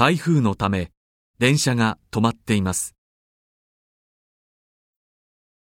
台風のため電車が止まっています。